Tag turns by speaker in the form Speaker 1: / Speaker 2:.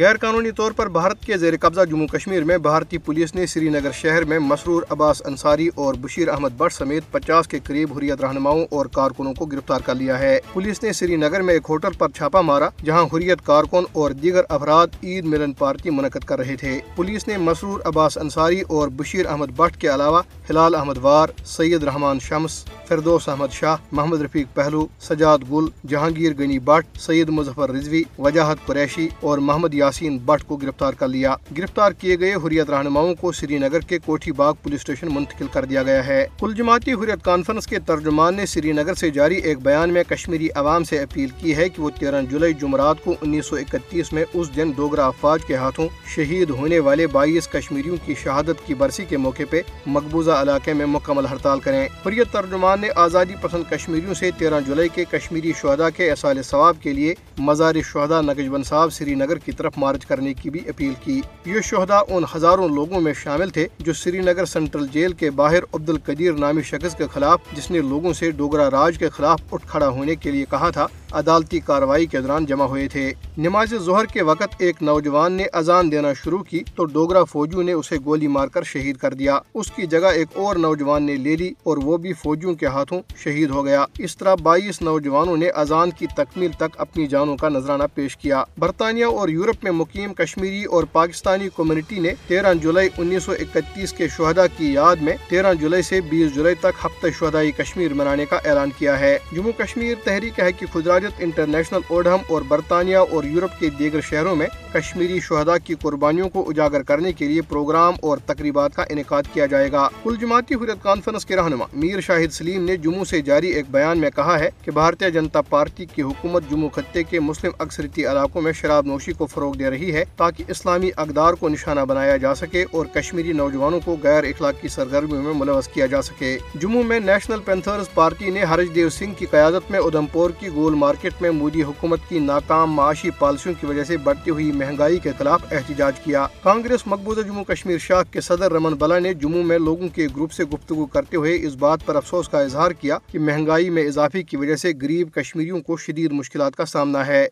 Speaker 1: غیر قانونی طور پر بھارت کے زیر قبضہ جموں کشمیر میں بھارتی پولیس نے سری نگر شہر میں مسرور عباس انصاری اور بشیر احمد بٹ سمیت پچاس کے قریب حریت رہنماؤں اور کارکنوں کو گرفتار کر لیا ہے۔ پولیس نے سری نگر میں ایک ہوٹل پر چھاپا مارا، جہاں حریت کارکن اور دیگر افراد عید ملن پارٹی منعقد کر رہے تھے۔ پولیس نے مسرور عباس انصاری اور بشیر احمد بٹ کے علاوہ ہلال احمد وار، سید رحمان شمس، فردوس احمد شاہ، محمد رفیق پہلو، سجاد گل، جہانگیر گنی بٹ، سید مظفر رضوی، وجاہت قریشی اور محمد یاسین بٹ کو گرفتار کر لیا۔ گرفتار کیے گئے حریت رہنماؤں کو سری نگر کے کوٹھی باغ پولیس اسٹیشن منتقل کر دیا گیا ہے۔ کل جماعتی حریت کانفرنس کے ترجمان نے سری نگر سے جاری ایک بیان میں کشمیری عوام سے اپیل کی ہے کہ وہ تیرہ جولائی جمعرات کو انیس سو اکتیس میں اس دن ڈوگرا افواج کے ہاتھوں شہید ہونے والے بائیس کشمیریوں کی شہادت کی برسی کے موقع پہ مقبوضہ علاقے میں مکمل ہڑتال کریں۔ حریت ترجمان نے آزادی پسند کشمیریوں سے تیرہ جولائی کے کشمیری شہدا کے اصال ثواب کے لیے مزار شہدا نگجبن صاحب سری نگر کی طرف مارچ کرنے کی بھی اپیل کی۔ یہ شہدا ان ہزاروں لوگوں میں شامل تھے جو سری نگر سینٹرل جیل کے باہر عبد القدیر نامی شخص کے خلاف جس نے لوگوں سے ڈوگرا راج کے خلاف اٹھ کھڑا ہونے کے لیے کہا تھا۔ عدالتی کاروائی کے دوران جمع ہوئے تھے۔ نماز ظہر کے وقت ایک نوجوان نے اذان دینا شروع کی تو ڈوگرا فوجیوں نے اسے گولی مار کر شہید کر دیا۔ اس کی جگہ ایک اور نوجوان نے لے لی اور وہ بھی فوجیوں کے ہاتھوں شہید ہو گیا۔ اس طرح بائیس نوجوانوں نے اذان کی تکمیل تک اپنی جانوں کا نذرانہ پیش کیا۔ برطانیہ اور یورپ میں مقیم کشمیری اور پاکستانی کمیونٹی نے تیرہ جولائی انیس سو اکتیس کے شہدا کی یاد میں تیرہ جولائی سے بیس جولائی تک ہفتہ شہدائی کشمیر منانے کا اعلان کیا ہے۔ جموں کشمیر تحریک ہے کہ خدراجت انٹرنیشنل اوڈھم اور برطانیہ اور یورپ کے دیگر شہروں میں کشمیری شہدا کی قربانیوں کو اجاگر کرنے کے لیے پروگرام اور تقریبات کا انعقاد کیا جائے گا۔ کل جماعتی حریت کانفرنس کے رہنما میر شاہد سلیم نے جموں سے جاری ایک بیان میں کہا ہے کہ بھارتیہ جنتا پارٹی کی حکومت جموں خطے کے مسلم اکثریتی علاقوں میں شراب نوشی کو فروغ دے رہی ہے تاکہ اسلامی اقدار کو نشانہ بنایا جا سکے اور کشمیری نوجوانوں کو غیر اخلاقی سرگرمیوں میں ملوث کیا جا سکے۔ جموں میں نیشنل پینتھرز پارٹی نے ہرش دیو سنگھ کی قیادت میں ادھم پور کی گول مار مارکیٹ میں مودی حکومت کی ناکام معاشی پالیسیوں کی وجہ سے بڑھتی ہوئی مہنگائی کے خلاف احتجاج کیا۔ کانگریس مقبوضہ جموں کشمیر شاخ کے صدر رمن بلا نے جموں میں لوگوں کے گروپ سے گفتگو کرتے ہوئے اس بات پر افسوس کا اظہار کیا کہ مہنگائی میں اضافے کی وجہ سے غریب کشمیریوں کو شدید مشکلات کا سامنا ہے۔